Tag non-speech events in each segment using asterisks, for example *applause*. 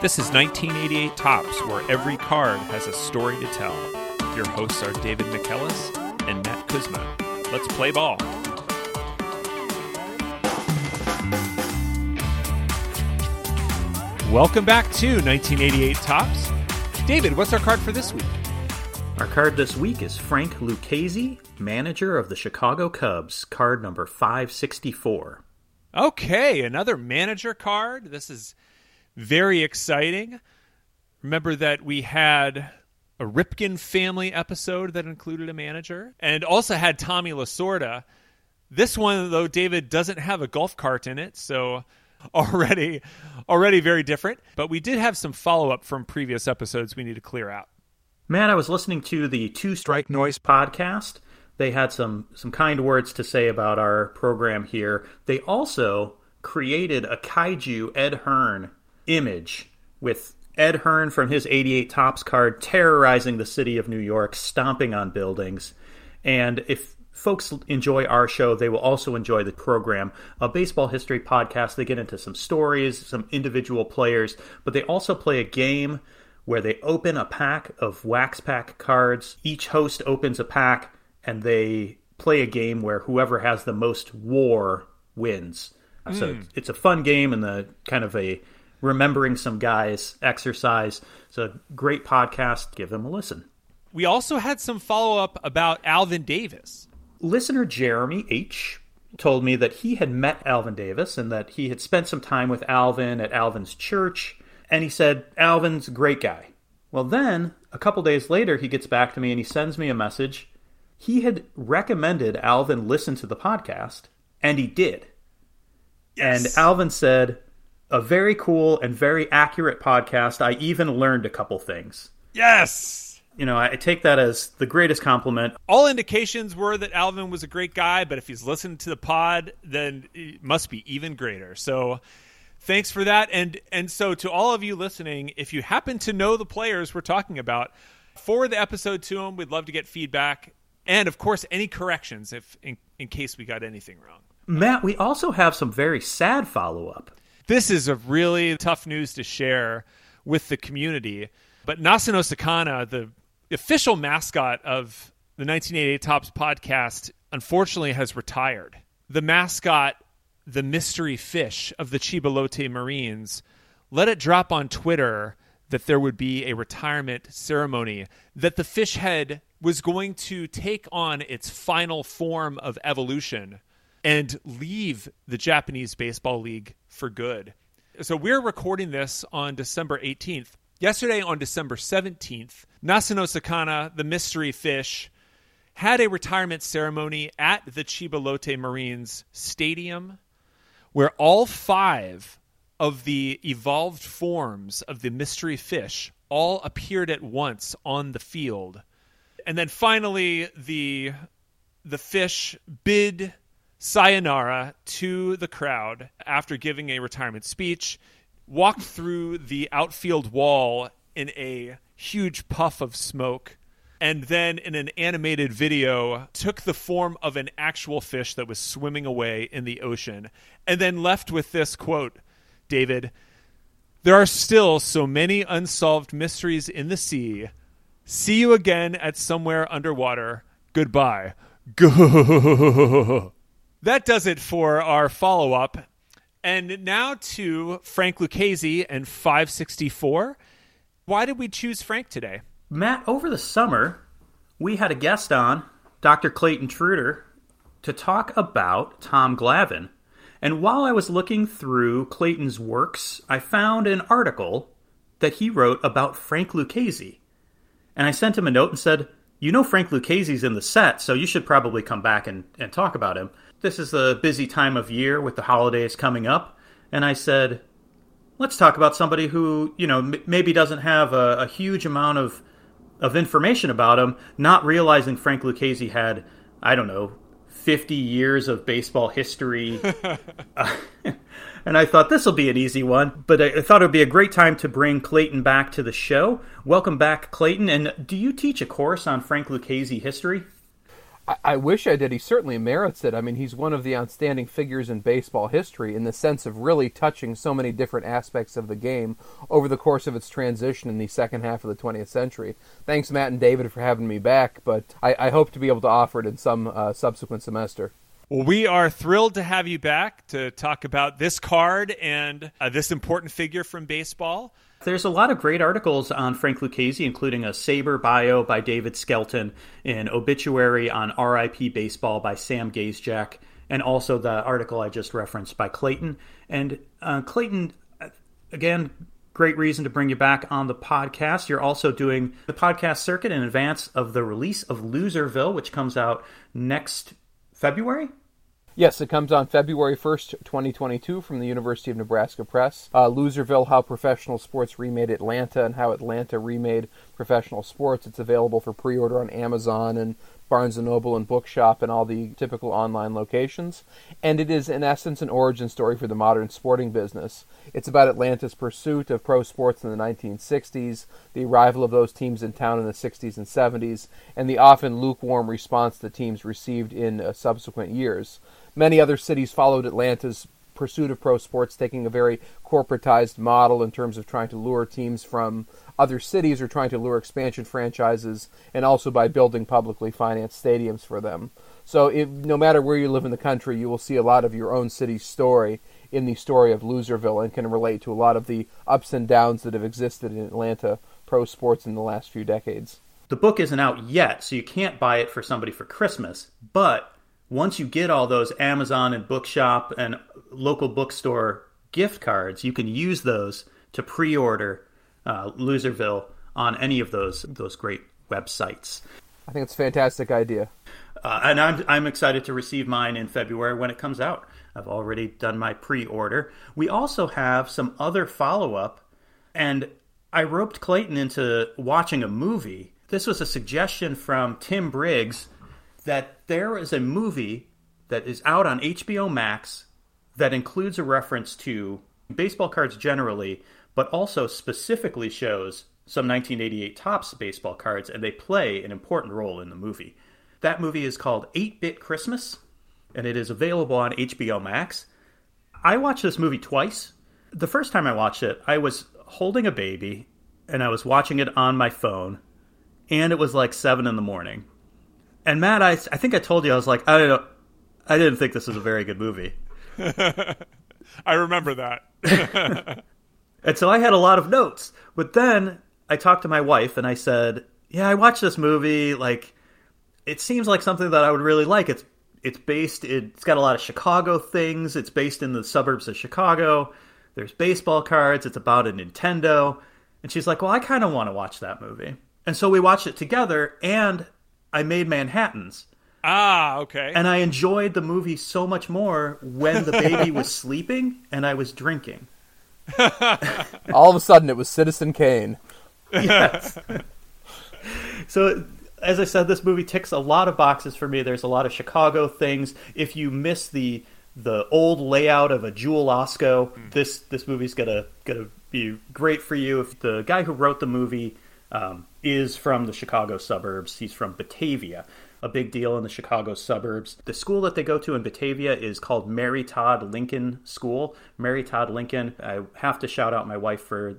This is 1988 Topps, where every card has a story to tell. Your hosts are David McKellis and Matt Kuzma. Let's play ball. Welcome back to 1988 Topps. David, what's our card for this week? Our card this week is Frank Lucchesi, manager of the Chicago Cubs, card number 564. Okay, another manager card. This is very exciting. Remember that we had a Ripken family episode that included a manager and also had Tommy Lasorda. This one, though, David doesn't have a golf cart in it, so already already very different. But we did have some follow up from previous episodes we need to clear out. Man, I was listening to the Two Strike Noise podcast. They had some some kind words to say about our program here. They also created a kaiju Ed Hearn image with Ed Hearn from his 88 Topps card terrorizing the city of New York, stomping on buildings. And if folks enjoy our show, they will also enjoy the program. A baseball history podcast. They get into some stories, some individual players, but they also play a game where they open a pack of wax pack cards. Each host opens a pack and they play a game where whoever has the most war wins. So hmm. it's a fun game and the kind of a remembering some guys exercise. It's a great podcast. Give them a listen. We also had some follow up about Alvin Davis. Listener Jeremy H told me that he had met Alvin Davis and that he had spent some time with Alvin at Alvin's church. And he said, Alvin's a great guy. Well, then a couple days later, he gets back to me and he sends me a message. He had recommended Alvin listen to the podcast, and he did. Yes. And Alvin said, a very cool and very accurate podcast. I even learned a couple things. Yes. You know, I take that as the greatest compliment. All indications were that Alvin was a great guy, but if he's listened to the pod, then it must be even greater. So thanks for that. And and so to all of you listening, if you happen to know the players we're talking about, forward the episode to them. We'd love to get feedback. And of course, any corrections if in, in case we got anything wrong. Matt, we also have some very sad follow up this is a really tough news to share with the community. But Nazo no Sakana, the official mascot of the 1988 Topps podcast, unfortunately has retired. The mascot, the mystery fish of the Chiba Lotte Marines, let it drop on Twitter that there would be a retirement ceremony, that the fish head was going to take on its final form of evolution and leave the Japanese Baseball League for good. So we're recording this on December 18th. Yesterday, on December 17th, Nazo no Sakana, the mystery fish, had a retirement ceremony at the Chiba Lotte Marines Stadium where all five of the evolved forms of the mystery fish all appeared at once on the field. And then finally the the fish bid sayonara to the crowd after giving a retirement speech, walked through the outfield wall in a huge puff of smoke, and then in an animated video took the form of an actual fish that was swimming away in the ocean, and then left with this quote David, there are still so many unsolved mysteries in the sea. See you again at somewhere underwater. Goodbye. Go *laughs* *laughs* that does it for our follow up. And now to Frank Lucchesi and 564. Why did we choose Frank today? Matt, over the summer, we had a guest on, Dr. Clayton Trutor, to talk about Tom Glavine. And while I was looking through Clayton's works, I found an article that he wrote about Frank Lucchesi. And I sent him a note and said, You know Frank Lucchesi's in the set, so you should probably come back and, and talk about him this is a busy time of year with the holidays coming up. And I said, let's talk about somebody who, you know, m- maybe doesn't have a, a, huge amount of, of information about him, not realizing Frank Lucchesi had, I don't know, 50 years of baseball history. *laughs* *laughs* *laughs* uh, and I thought this will be an easy one, but I, thought it would be a great time to bring Clayton back to the show. Welcome back, Clayton. And do you teach a course on Frank Lucchesi history? I, I wish I did. He certainly merits it. I mean, he's one of the outstanding figures in baseball history in the sense of really touching so many different aspects of the game over the course of its transition in the second half of the 20th century. Thanks, Matt and David, for having me back, but I, I hope to be able to offer it in some uh, subsequent semester. Well, we are thrilled to have you back to talk about this card and uh, this important figure from baseball. There's a lot of great articles on Frank Lucchesi, including a SABR bio by David Skelton, an obituary on RIP Baseball by Sam Gazdziak, and also the article I just referenced by Clayton. And uh, Clayton, again, great reason to bring you back on the podcast. You're also doing the podcast circuit in advance of the release of Loserville, which comes out next February. Yes, it comes on February 1st, 2022, from the University of Nebraska Press. Uh, Loserville How Professional Sports Remade Atlanta and How Atlanta Remade Professional Sports. It's available for pre order on Amazon and Barnes & Noble and Bookshop and all the typical online locations. And it is, in essence, an origin story for the modern sporting business. It's about Atlanta's pursuit of pro sports in the 1960s, the arrival of those teams in town in the 60s and 70s, and the often lukewarm response the teams received in uh, subsequent years. Many other cities followed Atlanta's pursuit of pro sports, taking a very corporatized model in terms of trying to lure teams from other cities or trying to lure expansion franchises, and also by building publicly financed stadiums for them. So, it, no matter where you live in the country, you will see a lot of your own city's story in the story of Loserville and can relate to a lot of the ups and downs that have existed in Atlanta pro sports in the last few decades. The book isn't out yet, so you can't buy it for somebody for Christmas, but once you get all those Amazon and Bookshop and local bookstore gift cards, you can use those to pre-order uh, Loserville on any of those those great websites. I think it's a fantastic idea. Uh, and I'm, I'm excited to receive mine in February when it comes out. I've already done my pre order. We also have some other follow up, and I roped Clayton into watching a movie. This was a suggestion from Tim Briggs that there is a movie that is out on HBO Max that includes a reference to baseball cards generally, but also specifically shows some 1988 Topps baseball cards, and they play an important role in the movie. That movie is called 8 Bit Christmas, and it is available on HBO Max. I watched this movie twice. The first time I watched it, I was holding a baby, and I was watching it on my phone, and it was like 7 in the morning. And Matt, I, I think I told you I was like, I don't know, I didn't think this was a very good movie. *laughs* I remember that. *laughs* and so I had a lot of notes. But then I talked to my wife and I said, "Yeah, I watched this movie. Like, it seems like something that I would really like. It's it's based. It's got a lot of Chicago things. It's based in the suburbs of Chicago. There's baseball cards. It's about a Nintendo." And she's like, "Well, I kind of want to watch that movie." And so we watched it together, and I made Manhattan's. Ah, okay. And I enjoyed the movie so much more when the baby *laughs* was sleeping and I was drinking. *laughs* All of a sudden, it was Citizen Kane. Yes. so, as I said, this movie ticks a lot of boxes for me. There's a lot of Chicago things. If you miss the the old layout of a Jewel Osco, mm. this this movie's gonna gonna be great for you. If the guy who wrote the movie um, is from the Chicago suburbs. He's from Batavia, a big deal in the Chicago suburbs. The school that they go to in Batavia is called Mary Todd Lincoln School. Mary Todd Lincoln, I have to shout out my wife for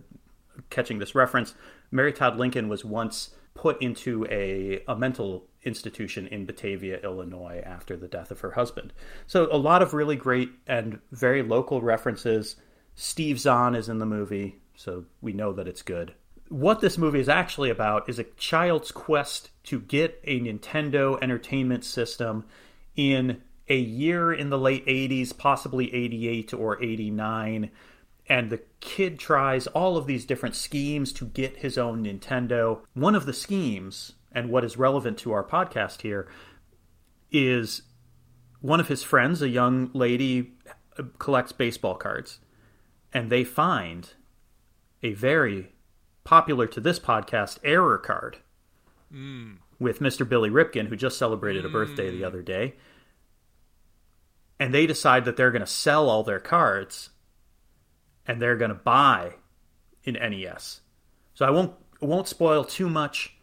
catching this reference. Mary Todd Lincoln was once put into a, a mental institution in Batavia, Illinois, after the death of her husband. So, a lot of really great and very local references. Steve Zahn is in the movie, so we know that it's good what this movie is actually about is a child's quest to get a Nintendo entertainment system in a year in the late 80s, possibly 88 or 89. And the kid tries all of these different schemes to get his own Nintendo. One of the schemes, and what is relevant to our podcast here, is one of his friends, a young lady, collects baseball cards. And they find a very popular to this podcast error card mm. with Mr. Billy Ripken, who just celebrated a birthday the mm. other day. And they decide that they're going to sell all their cards and they're going to buy an NES. So I won't won't spoil too much.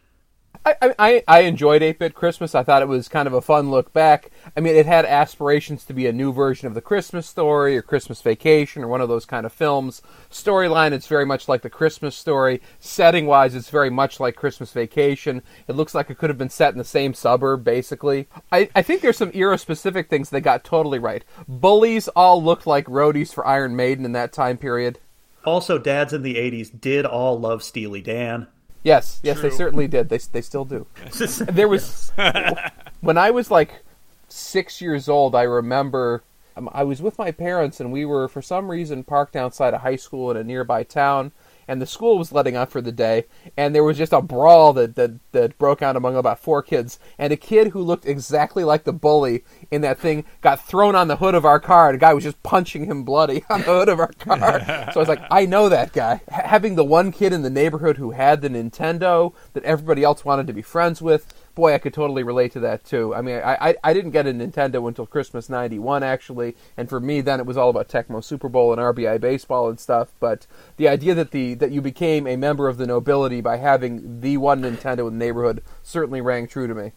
I, I, I enjoyed 8 Bit Christmas. I thought it was kind of a fun look back. I mean, it had aspirations to be a new version of The Christmas Story or Christmas Vacation or one of those kind of films. Storyline, it's very much like The Christmas Story. Setting wise, it's very much like Christmas Vacation. It looks like it could have been set in the same suburb, basically. I, I think there's some era specific things they got totally right. Bullies all looked like roadies for Iron Maiden in that time period. Also, dads in the 80s did all love Steely Dan. Yes, yes, True. they certainly did. They they still do. *laughs* there was *laughs* when I was like six years old. I remember um, I was with my parents and we were for some reason parked outside a high school in a nearby town and the school was letting up for the day, and there was just a brawl that, that, that broke out among about four kids, and a kid who looked exactly like the bully in that thing got thrown on the hood of our car, and a guy was just punching him bloody *laughs* on the hood of our car. *laughs* so I was like, I know that guy. H- having the one kid in the neighborhood who had the Nintendo that everybody else wanted to be friends with, boy, I could totally relate to that too. I mean, I, I, I didn't get a Nintendo until Christmas '91 actually, and for me then it was all about Tecmo Super Bowl and RBI baseball and stuff. But the idea that the that you became a member of the nobility by having the one Nintendo in the neighborhood certainly rang true to me.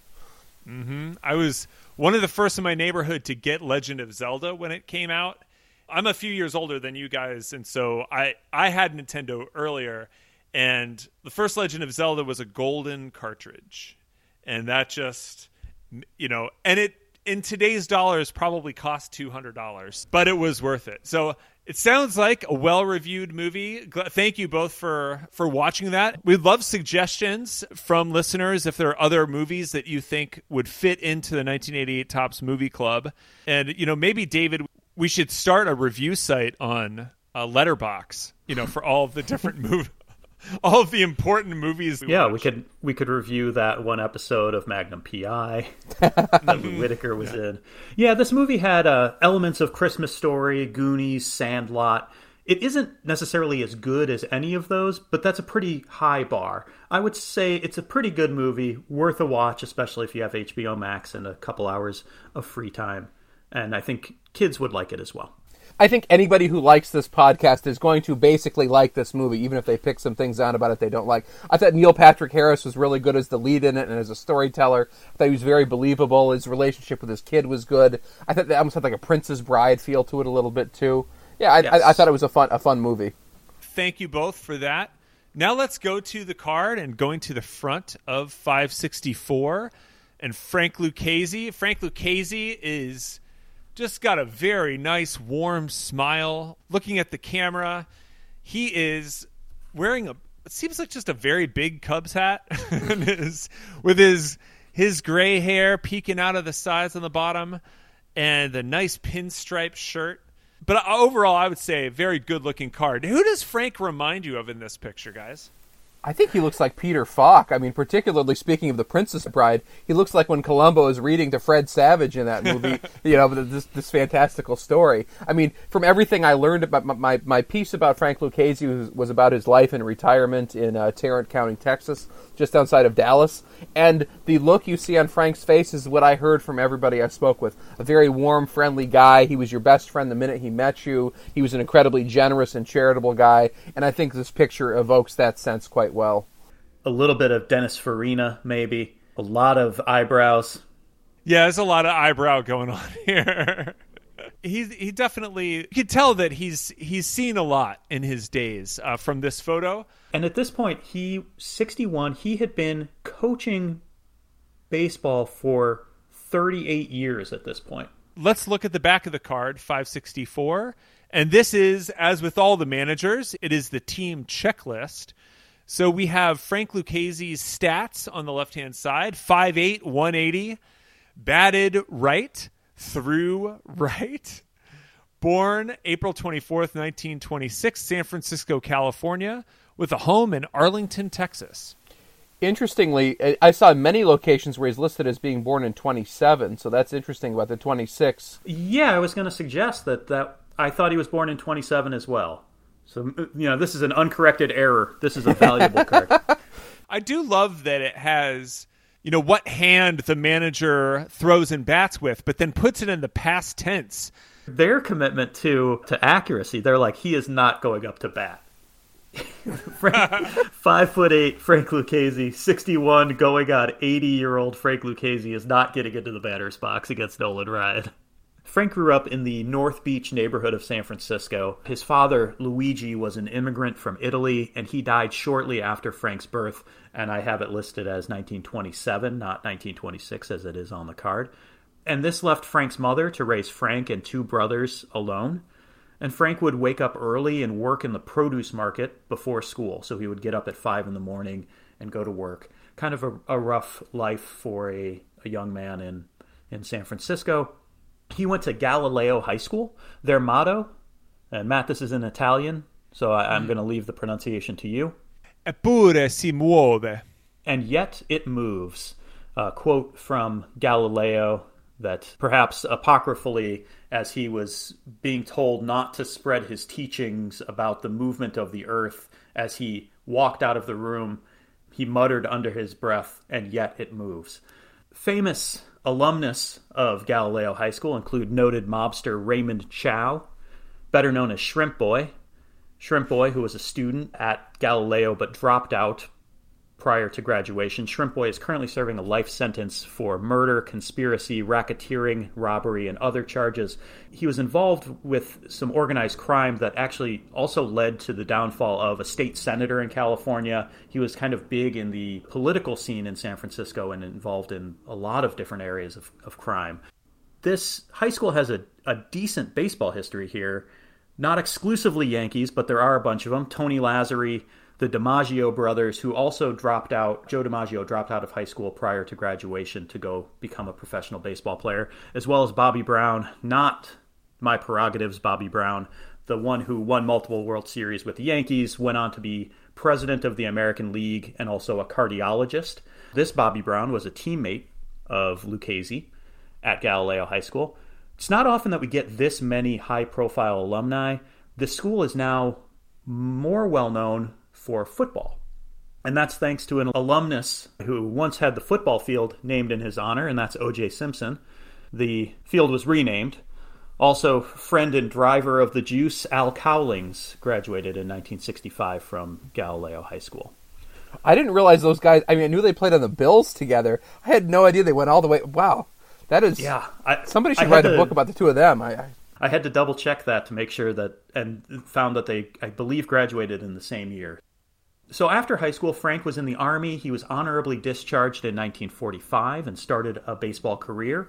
Mm-hmm. I was one of the first in my neighborhood to get Legend of Zelda when it came out. I'm a few years older than you guys, and so I I had Nintendo earlier, and the first Legend of Zelda was a golden cartridge and that just you know, and it in today's dollars probably cost two hundred dollars, but it was worth it. So it sounds like a well-reviewed movie. Thank you both for for watching that. We'd love suggestions from listeners if there are other movies that you think would fit into the 1988 Topps Movie Club, and you know maybe David, we should start a review site on a Letterboxd. You know, for all of the different *laughs* movies *laughs* all of the important movies. We yeah, watched. we could we could review that one episode of Magnum PI *laughs* that Whitaker was yeah. in. Yeah, this movie had uh, elements of Christmas Story, Goonies, Sandlot. It isn't necessarily as good as any of those, but that's a pretty high bar. I would say it's a pretty good movie, worth a watch, especially if you have HBO Max and a couple hours of free time. And I think kids would like it as well. I think anybody who likes this podcast is going to basically like this movie, even if they pick some things out about it they don't like. I thought Neil Patrick Harris was really good as the lead in it and as a storyteller. I thought he was very believable. His relationship with his kid was good. I thought that almost had like a Princess Bride feel to it a little bit too. Yeah, I, yes. I, I thought it was a fun a fun movie. Thank you both for that. Now let's go to the card and going to the front of 564 and Frank Lucchesi. Frank Lucchesi is just got a very nice, warm smile. Looking at the camera, he is wearing a. It seems like just a very big Cubs hat, *laughs* his, with his his gray hair peeking out of the sides on the bottom, and the nice pinstripe shirt. But overall, I would say very good looking card. Who does Frank remind you of in this picture, guys? I think he looks like Peter Falk. I mean, particularly speaking of the Princess Bride, he looks like when Columbo is reading to Fred Savage in that movie. *laughs* you know, this this fantastical story. I mean, from everything I learned about my my, my piece about Frank Lucchesi was, was about his life and retirement in uh, Tarrant County, Texas just outside of Dallas. And the look you see on Frank's face is what I heard from everybody I spoke with. A very warm, friendly guy. He was your best friend the minute he met you. He was an incredibly generous and charitable guy. And I think this picture evokes that sense quite well. A little bit of Dennis Farina, maybe. A lot of eyebrows. Yeah, there's a lot of eyebrow going on *laughs* here. he he definitely you could tell that he's he's seen a lot in his days uh, from this photo. And at this point, he 61. He had been coaching baseball for 38 years at this point. Let's look at the back of the card, 564. And this is, as with all the managers, it is the team checklist. So we have Frank Lucchesi's stats on the left hand side 5'8, 180, batted right through right. Born April 24th, 1926, San Francisco, California with a home in Arlington, Texas. Interestingly, I saw many locations where he's listed as being born in 27, so that's interesting about the 26. Yeah, I was going to suggest that that I thought he was born in 27 as well. So you know, this is an uncorrected error. This is a valuable card. *laughs* I do love that it has you know what hand the manager throws and bats with, but then puts it in the past tense. Their commitment to to accuracy, they're like he is not going up to bat *laughs* Frank, *laughs* five foot eight Frank Lucchesi, 61, going on 80 year old Frank Lucchesi is not getting into the batter's box against Nolan Ryan. Frank grew up in the North Beach neighborhood of San Francisco. His father, Luigi, was an immigrant from Italy, and he died shortly after Frank's birth. And I have it listed as 1927, not 1926 as it is on the card. And this left Frank's mother to raise Frank and two brothers alone. And Frank would wake up early and work in the produce market before school. So he would get up at five in the morning and go to work. Kind of a, a rough life for a, a young man in, in San Francisco. He went to Galileo High School. Their motto, and Matt, this is in Italian, so I, am going to leave the pronunciation to you. Eppure si muove. And yet it moves. A quote from Galileo that perhaps apocryphally, as he was being told not to spread his teachings about the movement of the earth, as he walked out of the room, he muttered under his breath, and yet it moves. Famous alumnus of Galileo High School include noted mobster Raymond Chow, better known as Shrimp Boy. Shrimp Boy, who was a student at Galileo but dropped out prior to graduation. Shrimp Boy is currently serving a life sentence for murder, conspiracy, racketeering, robbery, and other charges. He was involved with some organized crime that actually also led to the downfall of a state senator in California. He was kind of big in the political scene in San Francisco and involved in a lot of different areas of, of crime. This high school has a, a decent baseball history here. Not exclusively Yankees, but there are a bunch of them. Tony Lazzeri, the DiMaggio brothers, who also dropped out, Joe DiMaggio dropped out of high school prior to graduation to go become a professional baseball player, as well as Bobby Brown, not my prerogatives, Bobby Brown, the one who won multiple World Series with the Yankees, went on to be president of the American League and also a cardiologist. This Bobby Brown was a teammate of Lucchesi at Galileo High School. It's not often that we get this many high profile alumni. The school is now more well known for football. And that's thanks to an alumnus who once had the football field named in his honor, and that's O.J. Simpson. The field was renamed. Also, friend and driver of the juice, Al Cowlings, graduated in 1965 from Galileo High School. I didn't realize those guys. I mean, I knew they played on the Bills together. I had no idea they went all the way. Wow, that is. Yeah, I, somebody should write to, a book about the two of them. I, I, I had to double check that to make sure that, and found that they, I believe, graduated in the same year. So after high school, Frank was in the Army. He was honorably discharged in 1945 and started a baseball career.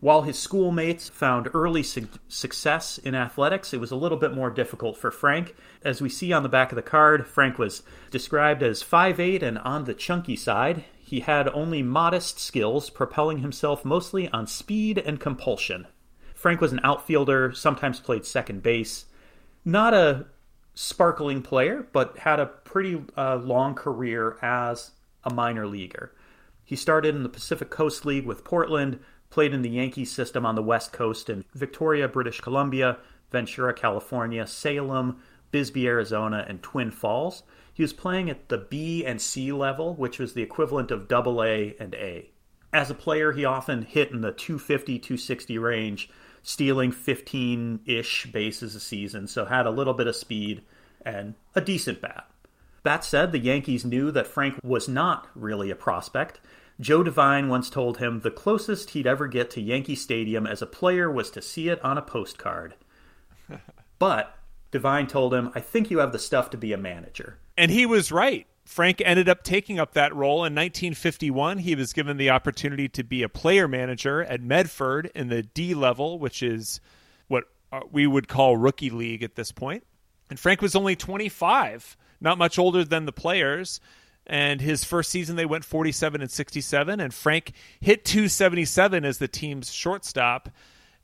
While his schoolmates found early su- success in athletics, it was a little bit more difficult for Frank. As we see on the back of the card, Frank was described as 5'8 and on the chunky side. He had only modest skills, propelling himself mostly on speed and compulsion. Frank was an outfielder, sometimes played second base. Not a sparkling player, but had a pretty uh, long career as a minor leaguer. He started in the Pacific Coast League with Portland, played in the Yankee system on the West Coast in Victoria, British Columbia, Ventura, California, Salem, Bisbee, Arizona, and Twin Falls. He was playing at the B and C level, which was the equivalent of double A and A. As a player, he often hit in the 250 260 range stealing 15 ish bases a season, so had a little bit of speed and a decent bat. That said, the Yankees knew that Frank was not really a prospect. Joe Devine once told him the closest he'd ever get to Yankee Stadium as a player was to see it on a postcard. *laughs* but Devine told him, I think you have the stuff to be a manager. And he was right. Frank ended up taking up that role in 1951. He was given the opportunity to be a player manager at Medford in the D level, which is what uh, we would call rookie league at this point. And Frank was only 25, not much older than the players. And his first season, they went 47 and 67. And Frank hit 277 as the team's shortstop.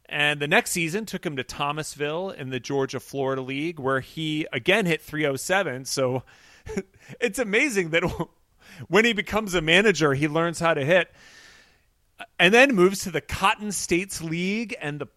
And the next season took him to Thomasville in the Georgia Florida League, where he again hit 307. So *laughs* it's amazing that *laughs* when he becomes a manager, he learns how to hit, and then moves to the Cotton States League and the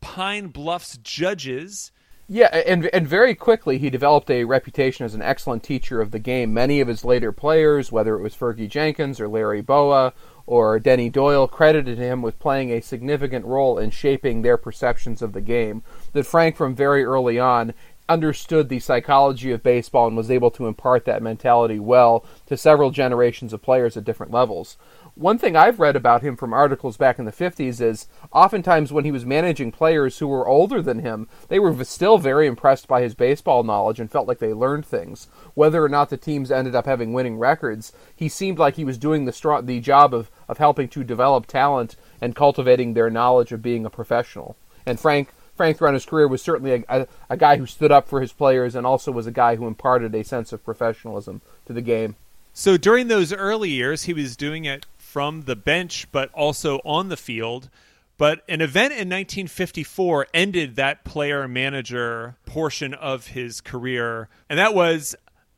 Pine Bluffs Judges. Yeah, and and very quickly he developed a reputation as an excellent teacher of the game. Many of his later players, whether it was Fergie Jenkins or Larry Bowa or Denny Doyle, credited him with playing a significant role in shaping their perceptions of the game. That Frank, from very early on, understood the psychology of baseball and was able to impart that mentality well to several generations of players at different levels. One thing I've read about him from articles back in the 50s is oftentimes when he was managing players who were older than him, they were still very impressed by his baseball knowledge and felt like they learned things. Whether or not the teams ended up having winning records, he seemed like he was doing the, strong, the job of, of helping to develop talent and cultivating their knowledge of being a professional. And Frank Frank throughout his career was certainly a, a, a, guy who stood up for his players and also was a guy who imparted a sense of professionalism to the game. So during those early years, he was doing it from the bench, but also on the field. But an event in 1954 ended that player manager portion of his career, and that was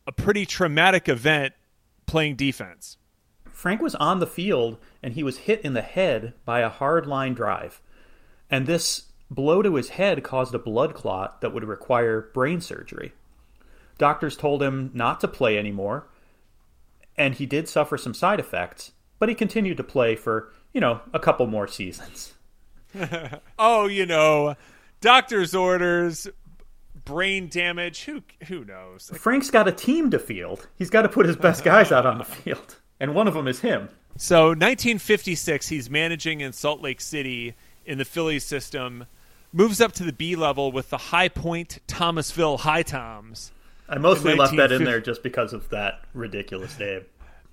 a pretty traumatic event playing defense. Frank was on the field and he was hit in the head by a hard line drive. And this blow to his head caused a blood clot that would require brain surgery. Doctors told him not to play anymore, and he did suffer some side effects, but he continued to play for, you know, a couple more seasons. *laughs* oh, you know, doctor's orders, brain damage, who who knows? Frank's got a team to field. He's got to put his best guys out on the *laughs* field, and one of them is him. So, 1956, he's managing in Salt Lake City in the Phillies system moves up to the B level with the High Point Thomasville High Toms. I mostly left that in there just because of that ridiculous name.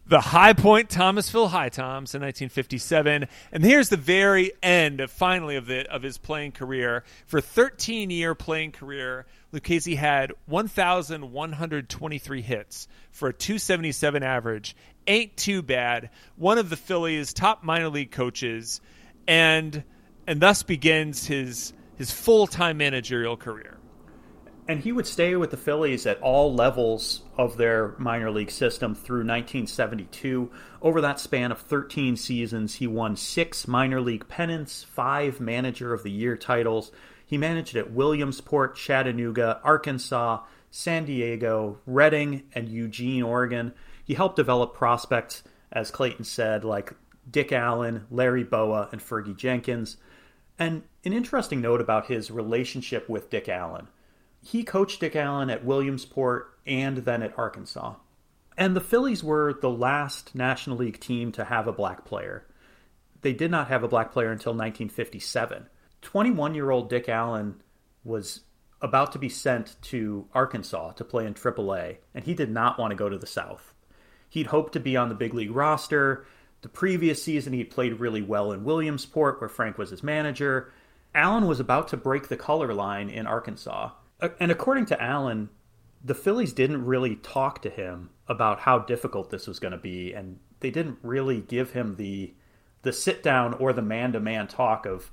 The High Point Thomasville High Toms in 1957, and here's the very end, of, finally, of the of his playing career. For 13 year playing career, Lucchesi had 1,123 hits for a 277 average. Ain't too bad. One of the Phillies' top minor league coaches, and and thus begins his his full time managerial career. And he would stay with the Phillies at all levels of their minor league system through 1972. Over that span of 13 seasons, he won six minor league pennants, five Manager of the Year titles. He managed at Williamsport, Chattanooga, Arkansas, San Diego, Reading, and Eugene, Oregon. He helped develop prospects, as Clayton said, like Dick Allen, Larry Bowa, and Fergie Jenkins. And an interesting note about his relationship with Dick Allen. He coached Dick Allen at Williamsport and then at Arkansas. And the Phillies were the last National League team to have a black player. They did not have a black player until 1957. 21 year old Dick Allen was about to be sent to Arkansas to play in AAA, and he did not want to go to the South. He'd hoped to be on the big league roster. The previous season, he played really well in Williamsport, where Frank was his manager. Allen was about to break the color line in Arkansas. And according to Allen, the Phillies didn't really talk to him about how difficult this was going to be, and they didn't really give him the the sit down or the man to man talk of,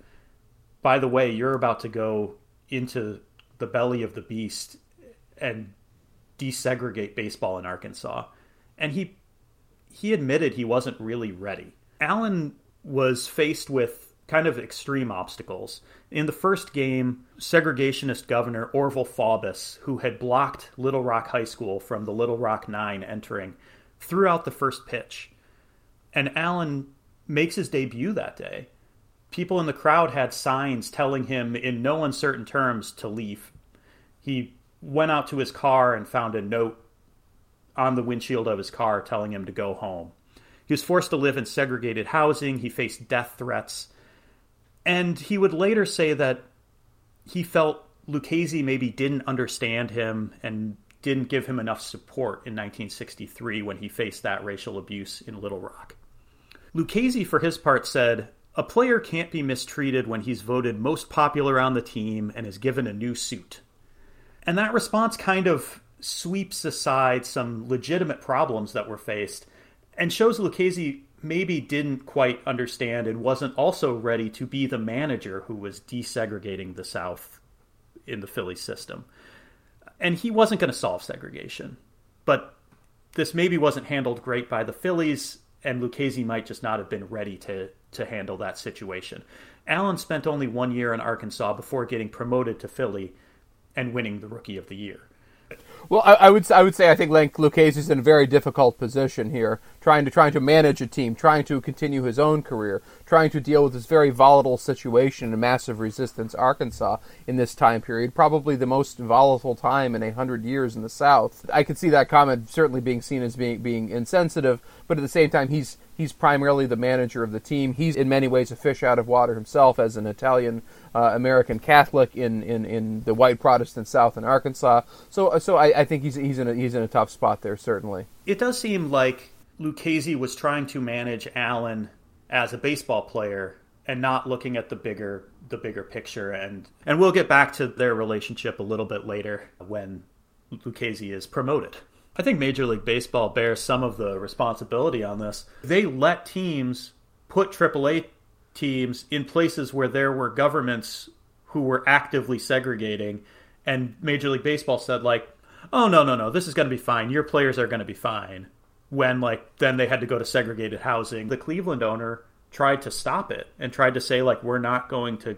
by the way, you're about to go into the belly of the beast and desegregate baseball in Arkansas. And he he admitted he wasn't really ready. Allen was faced with kind of extreme obstacles. In the first game, segregationist governor Orval Faubus, who had blocked Little Rock High School from the Little Rock Nine entering, threw out the first pitch. And Allen makes his debut that day. People in the crowd had signs telling him in no uncertain terms to leave. He went out to his car and found a note on the windshield of his car telling him to go home. He was forced to live in segregated housing. He faced death threats. And he would later say that he felt Lucchesi maybe didn't understand him and didn't give him enough support in 1963 when he faced that racial abuse in Little Rock. Lucchesi, for his part, said, A player can't be mistreated when he's voted most popular on the team and is given a new suit. And that response kind of sweeps aside some legitimate problems that were faced and shows Lucchesi maybe didn't quite understand and wasn't also ready to be the manager who was desegregating the South in the Philly system. And he wasn't going to solve segregation. But this maybe wasn't handled great by the Phillies, and Lucchesi might just not have been ready to, to handle that situation. Allen spent only one year in Arkansas before getting promoted to Philly and winning the Rookie of the Year. Well, I, I, would I would say I think like Lucchesi is in a very difficult position here, trying to trying to manage a team, trying to continue his own career, trying to deal with this very volatile situation in massive resistance Arkansas in this time period, probably the most volatile time in a hundred years in the South. I could see that comment certainly being seen as being being insensitive, but at the same time, he's he's primarily the manager of the team. He's in many ways a fish out of water himself as an Italian uh, American Catholic in, in, in the white Protestant South in Arkansas. So uh, so I, I think he's he's in a, he's in a tough spot there certainly. It does seem like Lucchesi was trying to manage Allen as a baseball player and not looking at the bigger the bigger picture and and we'll get back to their relationship a little bit later when Lucchesi is promoted. I think Major League Baseball bears some of the responsibility on this. They let teams put AAA teams in places where there were governments who were actively segregating and Major League Baseball said like, "Oh no, no, no, this is going to be fine. Your players are going to be fine." When like then they had to go to segregated housing. The Cleveland owner tried to stop it and tried to say like we're not going to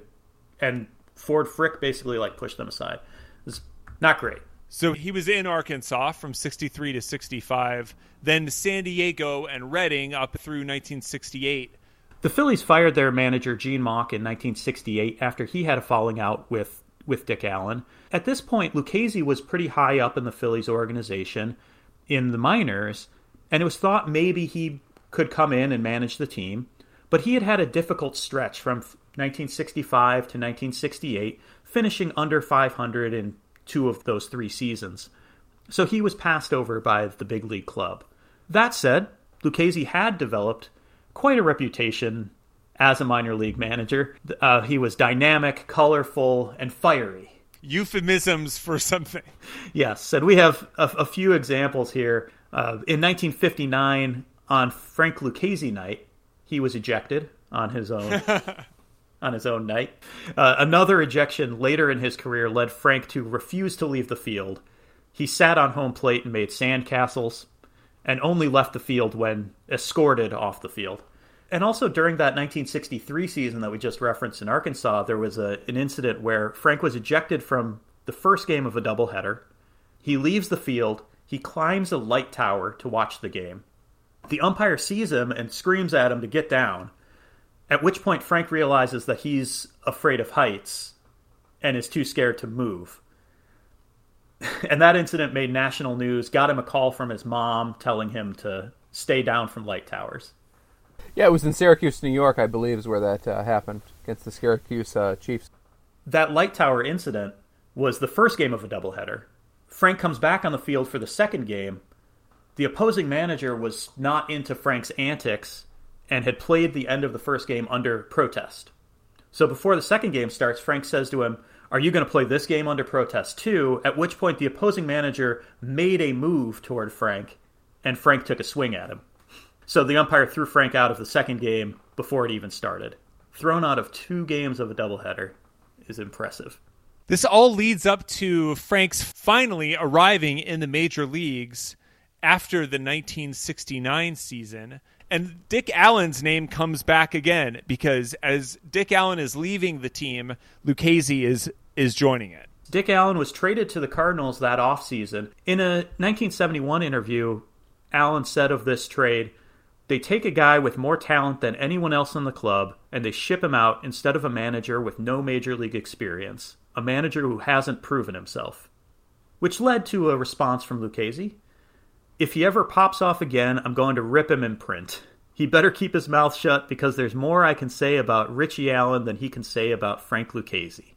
and Ford Frick basically like pushed them aside. It's not great. So he was in Arkansas from 63 to 65, then San Diego and Reading up through 1968. The Phillies fired their manager Gene Mauch in 1968 after he had a falling out with with Dick Allen. At this point, Lucchesi was pretty high up in the Phillies organization in the minors, and it was thought maybe he could come in and manage the team. But he had had a difficult stretch from 1965 to 1968, finishing under 500 in two of those three seasons. So he was passed over by the big league club. That said, Lucchesi had developed quite a reputation as a minor league manager. Uh, he was dynamic, colorful, and fiery. Euphemisms for something. *laughs* Yes, and we have a, a few examples here. Uh, in 1959, on Frank Lucchesi night, he was ejected on his own. *laughs* on his own night. Uh, another ejection later in his career led Frank to refuse to leave the field. He sat on home plate and made sandcastles and only left the field when escorted off the field. And also during that 1963 season that we just referenced in Arkansas, there was a, an incident where Frank was ejected from the first game of a doubleheader. He leaves the field, he climbs a light tower to watch the game. The umpire sees him and screams at him to get down, at which point Frank realizes that he's afraid of heights and is too scared to move. *laughs* and that incident made national news, got him a call from his mom telling him to stay down from light towers. Yeah, it was in Syracuse, New York, I believe, is where that uh, happened against the Syracuse uh, Chiefs. That light tower incident was the first game of a doubleheader. Frank comes back on the field for the second game. The opposing manager was not into Frank's antics and had played the end of the first game under protest. So before the second game starts, Frank says to him, are you going to play this game under protest too? At which point the opposing manager made a move toward Frank, and Frank took a swing at him. So the umpire threw Frank out of the second game before it even started. Thrown out of two games of a doubleheader is impressive. This all leads up to Frank's finally arriving in the major leagues after the 1969 season. And Dick Allen's name comes back again because as Dick Allen is leaving the team, Lucchesi is is joining it. Dick Allen was traded to the Cardinals that offseason. In a 1971 interview, Allen said of this trade, they take a guy with more talent than anyone else in the club and they ship him out instead of a manager with no major league experience, a manager who hasn't proven himself. Which led to a response from Lucchesi if he ever pops off again, I'm going to rip him in print. He better keep his mouth shut because there's more I can say about Richie Allen than he can say about Frank Lucchesi.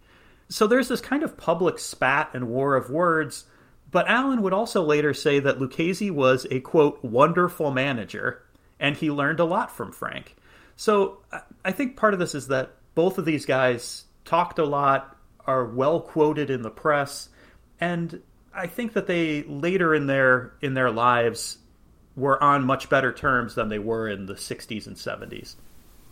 So there's this kind of public spat and war of words, but Allen would also later say that Lucchesi was a quote wonderful manager and he learned a lot from Frank. So I think part of this is that both of these guys talked a lot, are well quoted in the press, and I think that they later in their in their lives were on much better terms than they were in the 60s and 70s.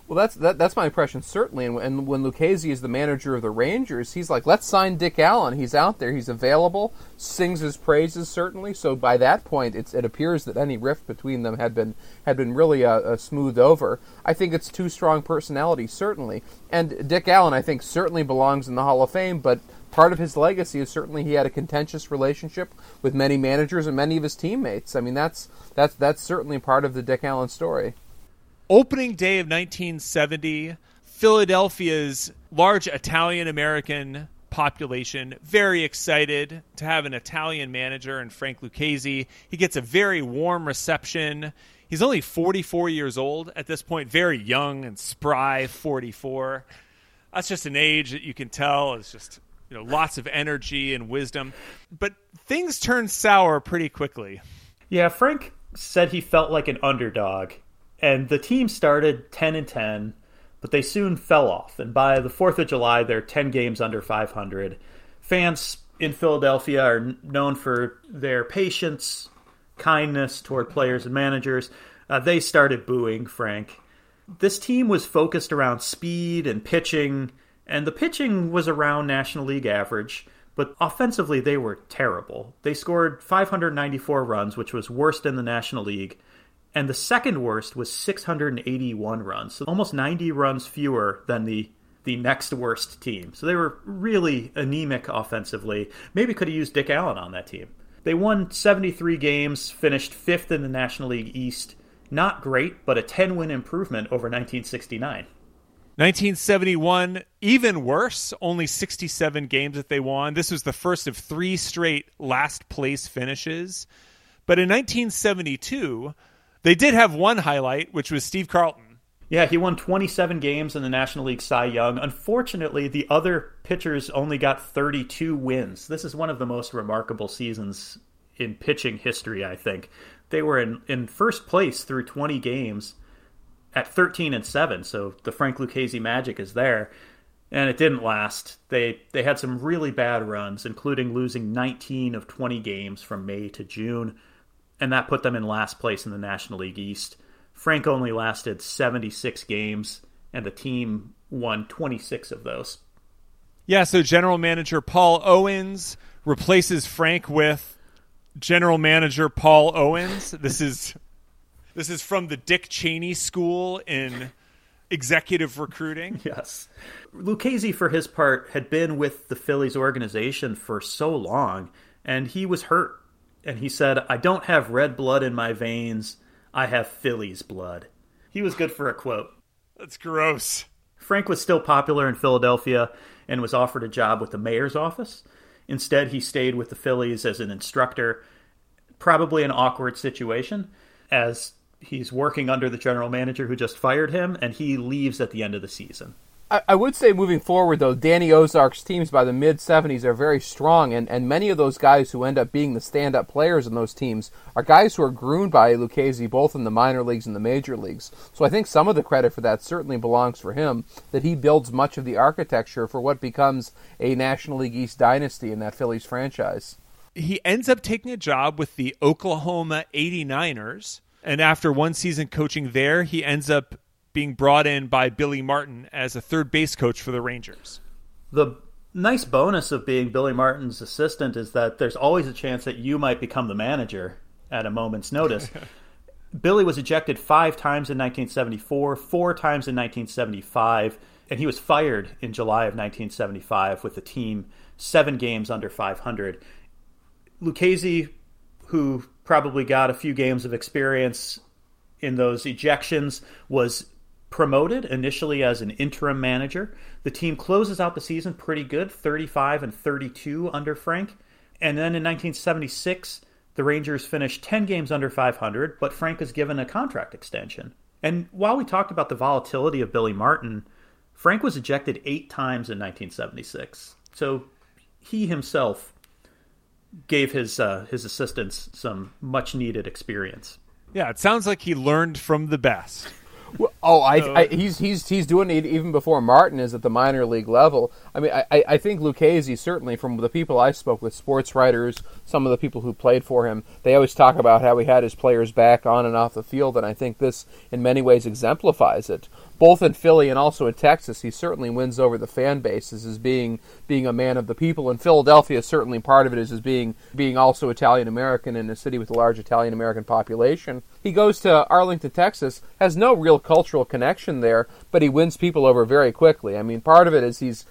Well, that's that, that's my impression certainly. And, and when Lucchesi is the manager of the Rangers, he's like, "Let's sign Dick Allen. He's out there. He's available. Sings his praises certainly." So by that point, it appears that any rift between them had been had been really uh, uh, smoothed over. I think it's two strong personalities certainly, and Dick Allen I think certainly belongs in the Hall of Fame, but part of his legacy is certainly he had a contentious relationship with many managers and many of his teammates. I mean, that's that's that's certainly part of the Dick Allen story. Opening day of 1970, Philadelphia's large Italian American population very excited to have an Italian manager and Frank Lucchesi. He gets a very warm reception. He's only 44 years old at this point, very young and spry 44. That's just an age that you can tell is just you know lots of energy and wisdom. But things turn sour pretty quickly. Yeah, Frank said he felt like an underdog, and the team started 10 and 10 but they soon fell off. And by the 4th of July, they're 10 games under 500. Fans in Philadelphia are known for their patience, kindness toward players and managers. Uh, they started booing Frank. This team was focused around speed and pitching, and the pitching was around National League average, but offensively they were terrible. They scored 594 runs, which was worst in the National League and the second worst was 681 runs, so almost 90 runs fewer than the the next worst team. So they were really anemic offensively. Maybe could have used Dick Allen on that team. They won 73 games, finished fifth in the National League East. Not great, but a 10 win improvement over 1969. 1971, even worse, only 67 games that they won. This was the first of three straight last place finishes. But in 1972, they did have one highlight, which was Steve Carlton. Yeah, he won 27 games in the National League Cy Young. Unfortunately, the other pitchers only got 32 wins. This is one of the most remarkable seasons in pitching history, I think. They were in, in first place through 20 games at 13 and 7, so the Frank Lucchesi magic is there. And it didn't last. They they had some really bad runs, including losing 19 of 20 games from May to June and that put them in last place in the National League East. Frank only lasted 76 games, and the team won 26 of those. Yeah, so general manager Paul Owens replaces Frank with general manager Paul Owens. This is this is from the Dick Cheney School in executive recruiting. *laughs* Yes. Lucchesi, for his part, had been with the Phillies organization for so long, and he was hurt and he said, I don't have red blood in my veins. I have Phillies blood. He was good for a quote. That's gross. Frank was still popular in Philadelphia and was offered a job with the mayor's office. Instead, he stayed with the Phillies as an instructor, probably an awkward situation, as he's working under the general manager who just fired him, and he leaves at the end of the season. I, I would say moving forward, though, Danny Ozark's teams by the mid 70s are very strong, and, and many of those guys who end up being the stand up players in those teams are guys who are groomed by Lucchesi both in the minor leagues and the major leagues. So I think some of the credit for that certainly belongs for him, that he builds much of the architecture for what becomes a National League East dynasty in that Phillies franchise. He ends up taking a job with the Oklahoma 89ers. And after one season coaching there, he ends up being brought in by Billy Martin as a third base coach for the Rangers. The nice bonus of being Billy Martin's assistant is that there's always a chance that you might become the manager at a moment's notice. *laughs* Billy was ejected five times in 1974, four times in 1975, and he was fired in July of 1975 with the team seven games under 500. Lucchesi, who probably got a few games of experience in those ejections, was promoted initially as an interim manager. The team closes out the season pretty good, 35 and 32 under Frank. And then in 1976, the Rangers finished 10 games under 500, but Frank is given a contract extension. And while we talked about the volatility of Billy Martin, Frank was ejected eight times in 1976. So he himself gave his uh, his assistants some much needed experience. Yeah, it sounds like he learned from the best. Oh, I, I, he's he's he's doing it even before Martin is at the minor league level. I mean, I, I think Lucchesi certainly from the people I spoke with, sports writers, some of the people who played for him, they always talk about how he had his players back on and off the field, and I think this in many ways exemplifies it both in Philly and also in Texas, he certainly wins over the fan bases as being being a man of the people. And Philadelphia, certainly part of it is as being being also Italian American in a city with a large Italian American population. He goes to Arlington, Texas, has no real cultural connection there, but he wins people over very quickly. I mean, part of it is he's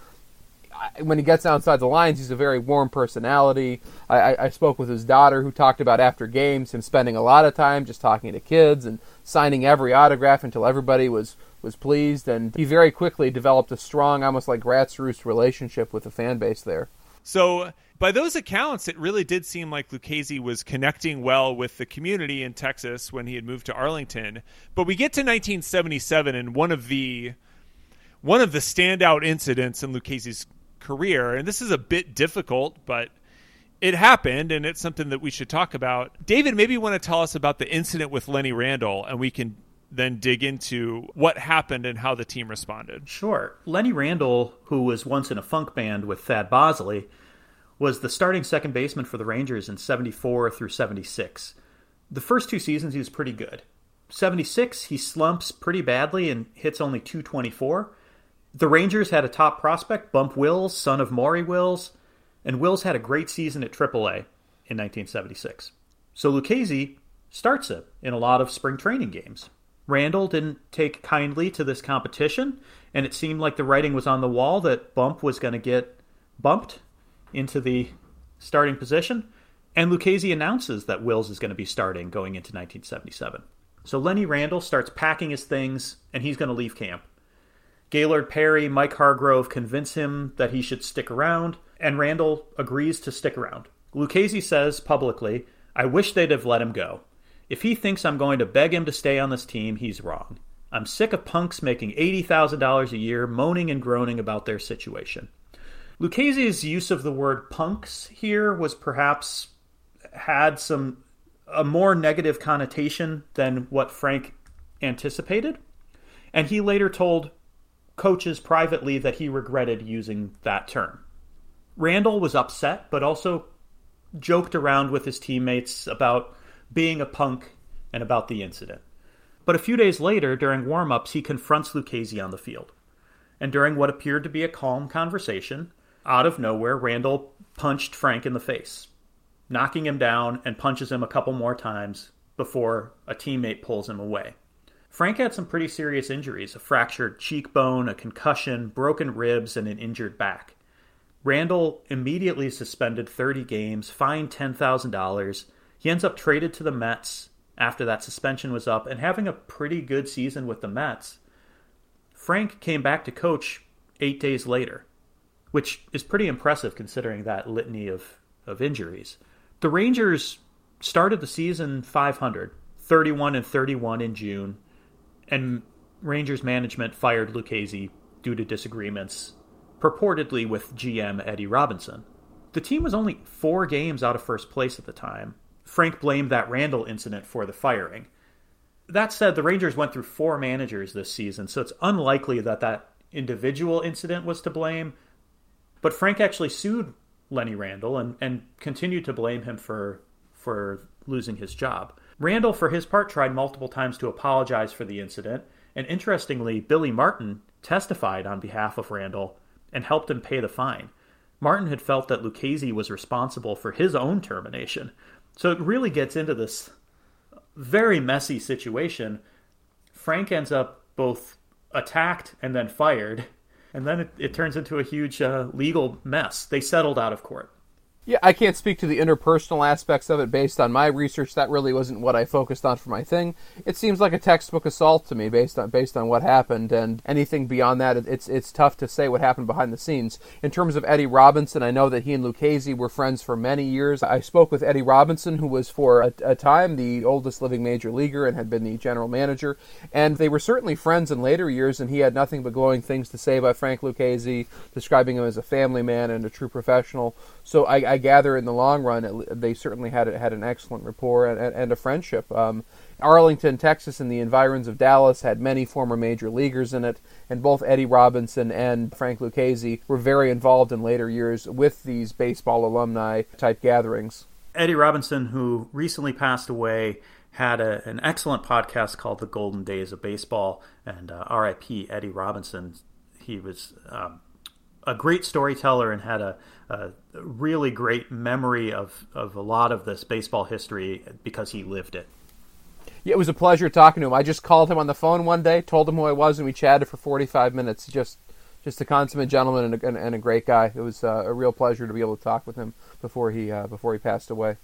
when he gets outside the lines, he's a very warm personality. I, I, I, spoke with his daughter, who talked about after games him spending a lot of time just talking to kids and signing every autograph until everybody was was pleased. And he very quickly developed a strong, almost like grassroots relationship with the fan base there. So, by those accounts, it really did seem like Lucchesi was connecting well with the community in Texas when he had moved to Arlington. But we get to 1977, and one of the one of the standout incidents in Lucchesi's career, and this is a bit difficult, but it happened, and it's something that we should talk about. David, maybe you want to tell us about the incident with Lenny Randle, and we can then dig into what happened and how the team responded. Sure. Lenny Randle, who was once in a funk band with Thad Bosley, was the starting second baseman for the Rangers in 74 through 76. The first two seasons, he was pretty good. 76, he slumps pretty badly and hits only 224. The Rangers had a top prospect, Bump Wills, son of Maury Wills, and Wills had a great season at AAA in 1976. So Lucchesi starts him in a lot of spring training games. Randle didn't take kindly to this competition, and it seemed like the writing was on the wall that Bump was going to get bumped into the starting position. And Lucchesi announces that Wills is going to be starting going into 1977. So Lenny Randle starts packing his things, and he's going to leave camp. Gaylord Perry, Mike Hargrove convince him that he should stick around, and Randle agrees to stick around. Lucchesi says publicly, I wish they'd have let him go. If he thinks I'm going to beg him to stay on this team, he's wrong. I'm sick of punks making $80,000 a year moaning and groaning about their situation. Lucchesi's use of the word punks here was perhaps had some a more negative connotation than what Frank anticipated. And he later told coaches privately that he regretted using that term. Randle was upset, but also joked around with his teammates about being a punk, and about the incident. But a few days later, during warm ups, he confronts Lucchesi on the field. And during what appeared to be a calm conversation, out of nowhere, Randle punched Frank in the face, knocking him down and punches him a couple more times before a teammate pulls him away. Frank had some pretty serious injuries a fractured cheekbone, a concussion, broken ribs, and an injured back. Randle immediately suspended 30 games, fined $10,000, he ends up traded to the Mets after that suspension was up and having a pretty good season with the Mets. Frank came back to coach eight days later, which is pretty impressive considering that litany of, of injuries. The Rangers started the season 500, 31 and 31 in June, and Rangers management fired Lucchesi due to disagreements, purportedly with GM Eddie Robinson. The team was only four games out of first place at the time, Frank blamed that Randle incident for the firing. That said, the Rangers went through four managers this season, so it's unlikely that that individual incident was to blame. But Frank actually sued Lenny Randle and, and continued to blame him for for losing his job. Randle, for his part, tried multiple times to apologize for the incident, and interestingly, Billy Martin testified on behalf of Randle and helped him pay the fine. Martin had felt that Lucchesi was responsible for his own termination, so it really gets into this very messy situation. Frank ends up both attacked and then fired, and then it, it turns into a huge uh, legal mess. They settled out of court. Yeah, I can't speak to the interpersonal aspects of it based on my research. That really wasn't what I focused on for my thing. It seems like a textbook assault to me based on based on what happened, and anything beyond that, it's it's tough to say what happened behind the scenes. In terms of Eddie Robinson, I know that he and Lucchesi were friends for many years. I spoke with Eddie Robinson, who was for a, a time the oldest living major leaguer and had been the general manager, and they were certainly friends in later years. And he had nothing but glowing things to say about Frank Lucchesi, describing him as a family man and a true professional. So I, I gather in the long run, they certainly had had an excellent rapport and, and a friendship. Um, Arlington, Texas, and the environs of Dallas had many former major leaguers in it, and both Eddie Robinson and Frank Lucchesi were very involved in later years with these baseball alumni type gatherings. Eddie Robinson, who recently passed away, had a, an excellent podcast called The Golden Days of Baseball, and uh, RIP Eddie Robinson. He was um, a great storyteller and had a, a, really great memory of, of a lot of this baseball history because he lived it. Yeah, it was a pleasure talking to him. I just called him on the phone one day, told him who I was, and we chatted for 45 minutes. Just just a consummate gentleman and a, and, and a great guy. It was uh, a real pleasure to be able to talk with him before he uh, before he passed away.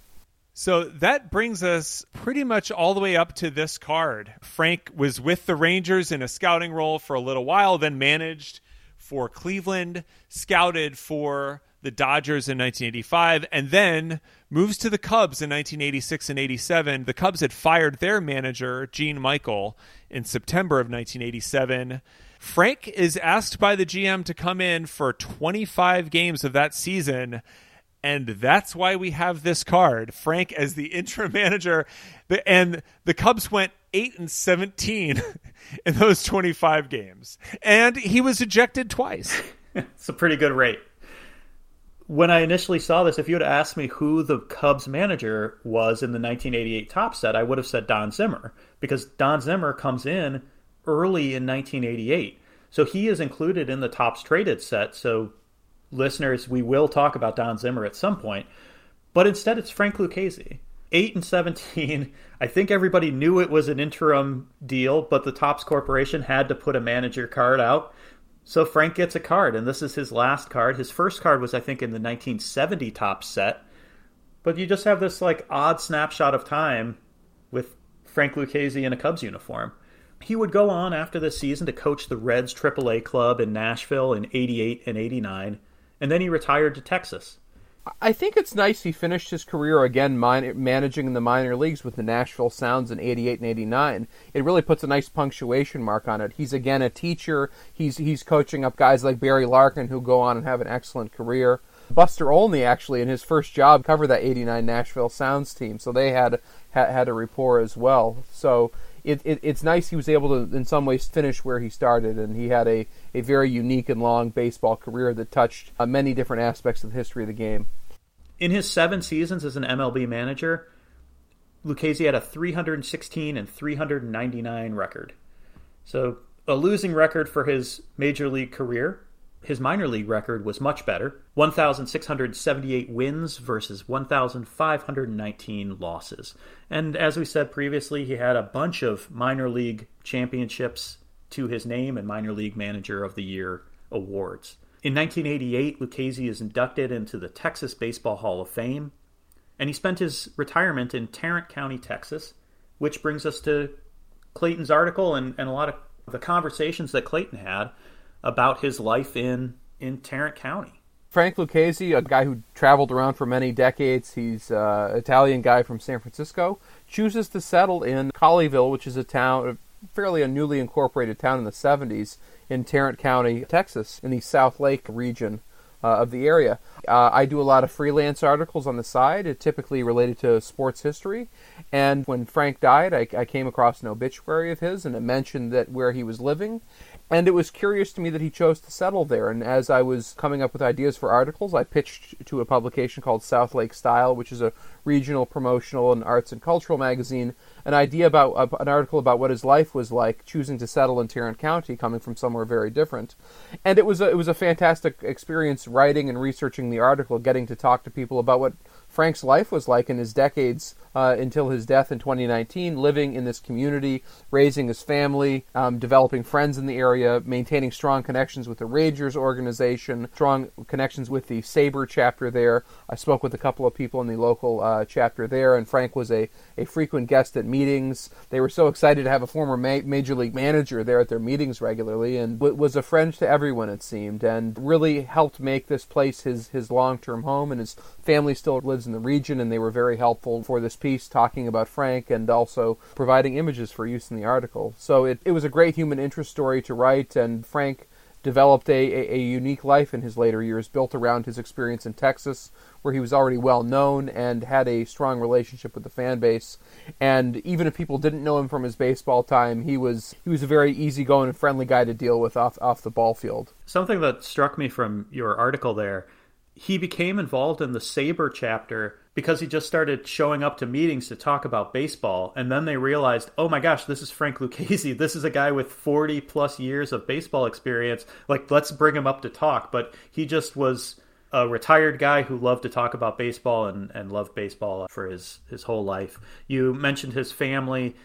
So that brings us pretty much all the way up to this card. Frank was with the Rangers in a scouting role for a little while, then managed for Cleveland, scouted for the Dodgers in 1985, and then moves to the Cubs in 1986 and 87. The Cubs had fired their manager, Gene Michael, in September of 1987. Frank is asked by the GM to come in for 25 games of that season and that's why we have this card. Frank as the *laughs* interim manager, and the Cubs went eight and seventeen *laughs* in those twenty-five games, and he was ejected twice. *laughs* it's a pretty good rate. When I initially saw this, if you had asked me who the Cubs manager was in the 1988 Topps set, I would have said Don Zimmer because Don Zimmer comes in early in 1988. So he is included in the Topps traded set. So listeners, we will talk about Don Zimmer at some point, but instead it's Frank Lucchesi. 8 and 17. I think everybody knew it was an interim deal, but the Topps Corporation had to put a manager card out. So Frank gets a card, and this is his last card. His first card was, I think, in the 1970 Topps set. But you just have this like odd snapshot of time with Frank Lucchesi in a Cubs uniform. He would go on after this season to coach the Reds AAA club in Nashville in 88 and 89 and then he retired to Texas. I think it's nice he finished his career again minor, managing in the minor leagues with the Nashville Sounds in 88 and 89. It really puts a nice punctuation mark on it. He's again a teacher. He's he's coaching up guys like Barry Larkin who go on and have an excellent career. Buster Olney actually in his first job covered that 89 Nashville Sounds team, so they had had, had a rapport as well. So it, it, it's nice he was able to, in some ways, finish where he started, and he had a, a very unique and long baseball career that touched uh, many different aspects of the history of the game. In his seven seasons as an MLB manager, Lucchesi had a 316 and 399 record. So a losing record for his major league career, his minor league record was much better 1,678 wins versus 1,519 losses. And as we said previously, he had a bunch of minor league championships to his name and minor league manager of the year awards. In 1988, Lucchesi is inducted into the Texas Baseball Hall of Fame, and he spent his retirement in Tarrant County, Texas, which brings us to Clayton's article and, and a lot of the conversations that Clayton had about his life in in Tarrant County. Frank Lucchesi, a guy who traveled around for many decades, he's an uh, Italian guy from San Francisco, chooses to settle in Colleyville, which is a town, fairly a newly incorporated town in the 70s in Tarrant County, Texas, in the Southlake region uh, of the area. Uh, I do a lot of freelance articles on the side, typically related to sports history. And when Frank died, I, I came across an obituary of his, and it mentioned that where he was living and it was curious to me that he chose to settle there. And as I was coming up with ideas for articles, I pitched to a publication called Southlake Style, which is a regional promotional and arts and cultural magazine, an idea about uh, an article about what his life was like choosing to settle in Tarrant County, coming from somewhere very different. And it was a, it was a fantastic experience writing and researching the article, getting to talk to people about what Frank's life was like in his decades uh, until his death in 2019, living in this community, raising his family, um, developing friends in the area, maintaining strong connections with the Rangers organization, strong connections with the SABR chapter there. I spoke with a couple of people in the local uh, chapter there, and Frank was a, a frequent guest at meetings. They were so excited to have a former ma- major league manager there at their meetings regularly, and w- was a friend to everyone, it seemed, and really helped make this place his, his long term home. And his family still lives in the region, and they were very helpful for this piece talking about Frank and also providing images for use in the article. So it, it was a great human interest story to write, and Frank developed a, a, a, unique life in his later years, built around his experience in Texas, where he was already well known and had a strong relationship with the fan base. And even if people didn't know him from his baseball time, he was he was a very easygoing and friendly guy to deal with off off the ball field. Something that struck me from your article there, he became involved in the SABR chapter because he just started showing up to meetings to talk about baseball. And then they realized oh my gosh this is frank lucchesi *laughs* this is a guy with 40 plus years of baseball experience. Like let's bring him up to talk. But he just was a retired guy who loved to talk about baseball and, and loved baseball for his, his whole life. You mentioned his family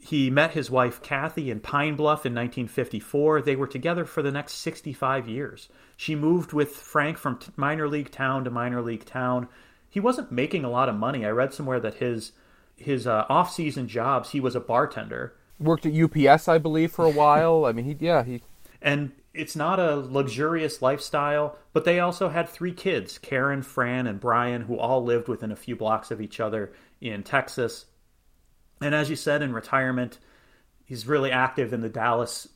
He met his wife Kathy in Pine Bluff in 1954. They were together for the next 65 years. She moved with Frank from minor league town to minor league town. He wasn't making a lot of money. I read somewhere that his his uh, off-season jobs, he was a bartender. Worked at UPS, I believe, for a while. I mean, he yeah he. And it's not a luxurious lifestyle, but they also had three kids Karen, Fran, and Brian, who all lived within a few blocks of each other in Texas. And as you said, in retirement, he's really active in the Dallas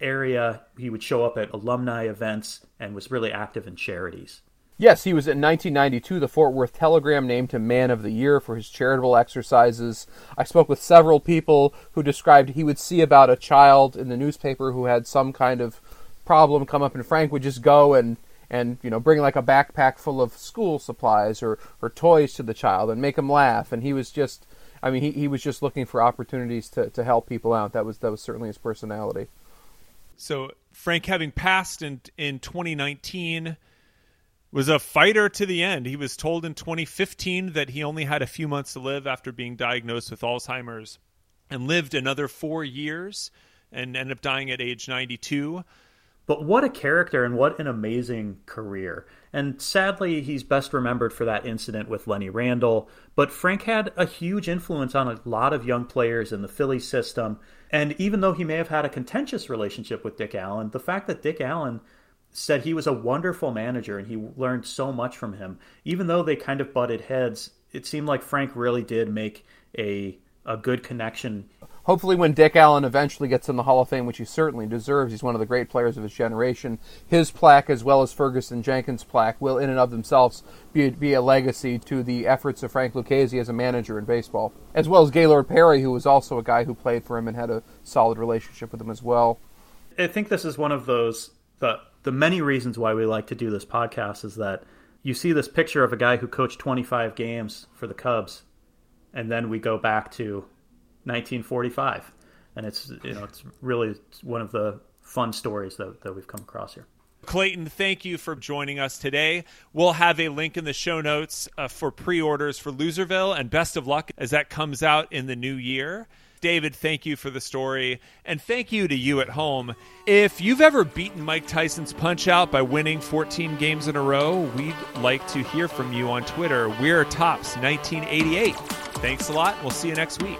area. He would show up at alumni events and was really active in charities. Yes, he was in 1992. The Fort Worth Telegram named him Man of the Year for his charitable exercises. I spoke with several people who described he would see about a child in the newspaper who had some kind of problem come up, and Frank would just go and and you know bring like a backpack full of school supplies or or toys to the child and make him laugh. And he was just I mean, he, he was just looking for opportunities to, to help people out. That was that was certainly his personality. So Frank, having passed in in 2019, was a fighter to the end. He was told in 2015 that he only had a few months to live after being diagnosed with Alzheimer's, and lived another four years, and ended up dying at age 92. But what a character and what an amazing career. And sadly, he's best remembered for that incident with Lenny Randle. But Frank had a huge influence on a lot of young players in the Philly system. And even though he may have had a contentious relationship with Dick Allen, the fact that Dick Allen said he was a wonderful manager and he learned so much from him, even though they kind of butted heads, it seemed like Frank really did make a a good connection hopefully when Dick Allen eventually gets in the Hall of Fame, which he certainly deserves, he's one of the great players of his generation. His plaque, as well as Ferguson Jenkins' plaque, will in and of themselves be, be a legacy to the efforts of Frank Lucchesi as a manager in baseball, as well as Gaylord Perry, who was also a guy who played for him and had a solid relationship with him as well. I think this is one of those the the many reasons why we like to do this podcast is that you see this picture of a guy who coached 25 games for the Cubs, and then we go back to 1945, and it's you know it's really one of the fun stories that, that we've come across here. Clayton, thank you for joining us today. We'll have a link in the show notes uh, for pre orders for Loserville, and best of luck as that comes out in the new year. David, thank you for the story, and thank you to you at home. If you've ever beaten Mike Tyson's punch out by winning 14 games in a row, we'd like to hear from you on Twitter. We're Topps 1988. Thanks a lot. We'll see you next week.